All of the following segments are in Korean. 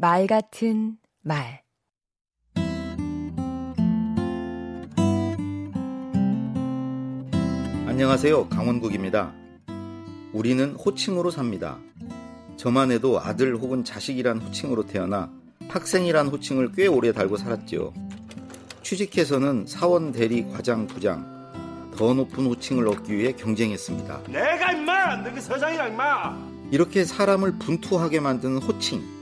말 같은 말 안녕하세요. 강원국입니다. 우리는 호칭으로 삽니다. 저만 해도 아들 혹은 자식이란 호칭으로 태어나 학생이란 호칭을 꽤 오래 달고 살았죠. 취직해서는 사원 대리 과장 부장 더 높은 호칭을 얻기 위해 경쟁했습니다. 내가 임마 너그 서장이랑 임마 이렇게 사람을 분투하게 만드는 호칭.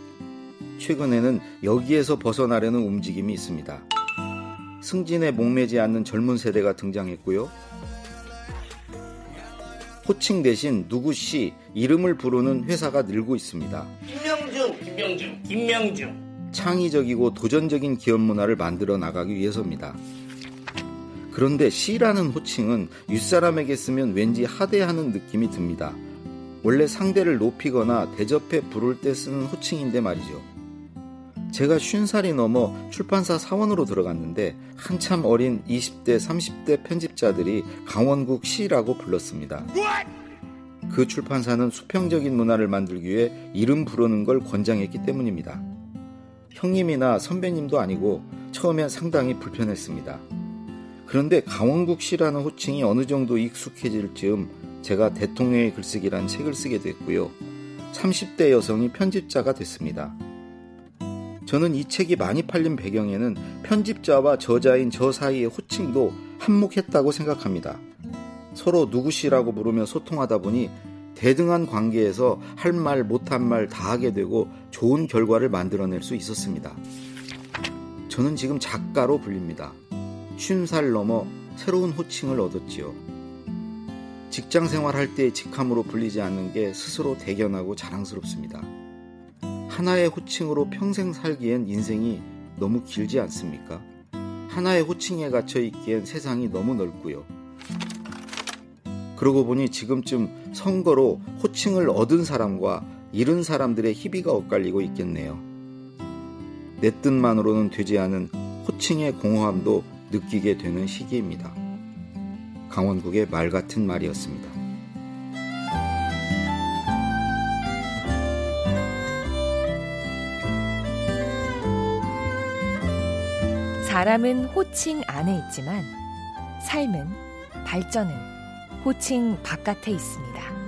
최근에는 여기에서 벗어나려는 움직임이 있습니다. 승진에 목매지 않는 젊은 세대가 등장했고요. 호칭 대신 누구 씨 이름을 부르는 회사가 늘고 있습니다. 김명중, 김명중, 김명중. 창의적이고 도전적인 기업 문화를 만들어 나가기 위해서입니다. 그런데 씨라는 호칭은 윗사람에게 쓰면 왠지 하대하는 느낌이 듭니다. 원래 상대를 높이거나 대접해 부를 때 쓰는 호칭인데 말이죠. 제가 50살이 넘어 출판사 사원으로 들어갔는데 한참 어린 20대, 30대 편집자들이 강원국 씨라고 불렀습니다. 그 출판사는 수평적인 문화를 만들기 위해 이름 부르는 걸 권장했기 때문입니다. 형님이나 선배님도 아니고 처음엔 상당히 불편했습니다. 그런데 강원국 씨라는 호칭이 어느 정도 익숙해질 즈음 제가 대통령의 글쓰기란 책을 쓰게 됐고요. 30대 여성이 편집자가 됐습니다. 저는 이 책이 많이 팔린 배경에는 편집자와 저자인 저 사이의 호칭도 한몫했다고 생각합니다. 서로 누구시라고 부르며 소통하다 보니 대등한 관계에서 할 말 못한 말 다 하게 되고 좋은 결과를 만들어낼 수 있었습니다. 저는 지금 작가로 불립니다. 50살 넘어 새로운 호칭을 얻었지요. 직장 생활할 때 직함으로 불리지 않는 게 스스로 대견하고 자랑스럽습니다. 하나의 호칭으로 평생 살기엔 인생이 너무 길지 않습니까? 하나의 호칭에 갇혀 있기엔 세상이 너무 넓고요. 그러고 보니 지금쯤 선거로 호칭을 얻은 사람과 잃은 사람들의 희비가 엇갈리고 있겠네요. 내 뜻만으로는 되지 않은 호칭의 공허함도 느끼게 되는 시기입니다. 강원국의 말 같은 말이었습니다. 사람은 호칭 안에 있지만 삶은 발전은 호칭 바깥에 있습니다.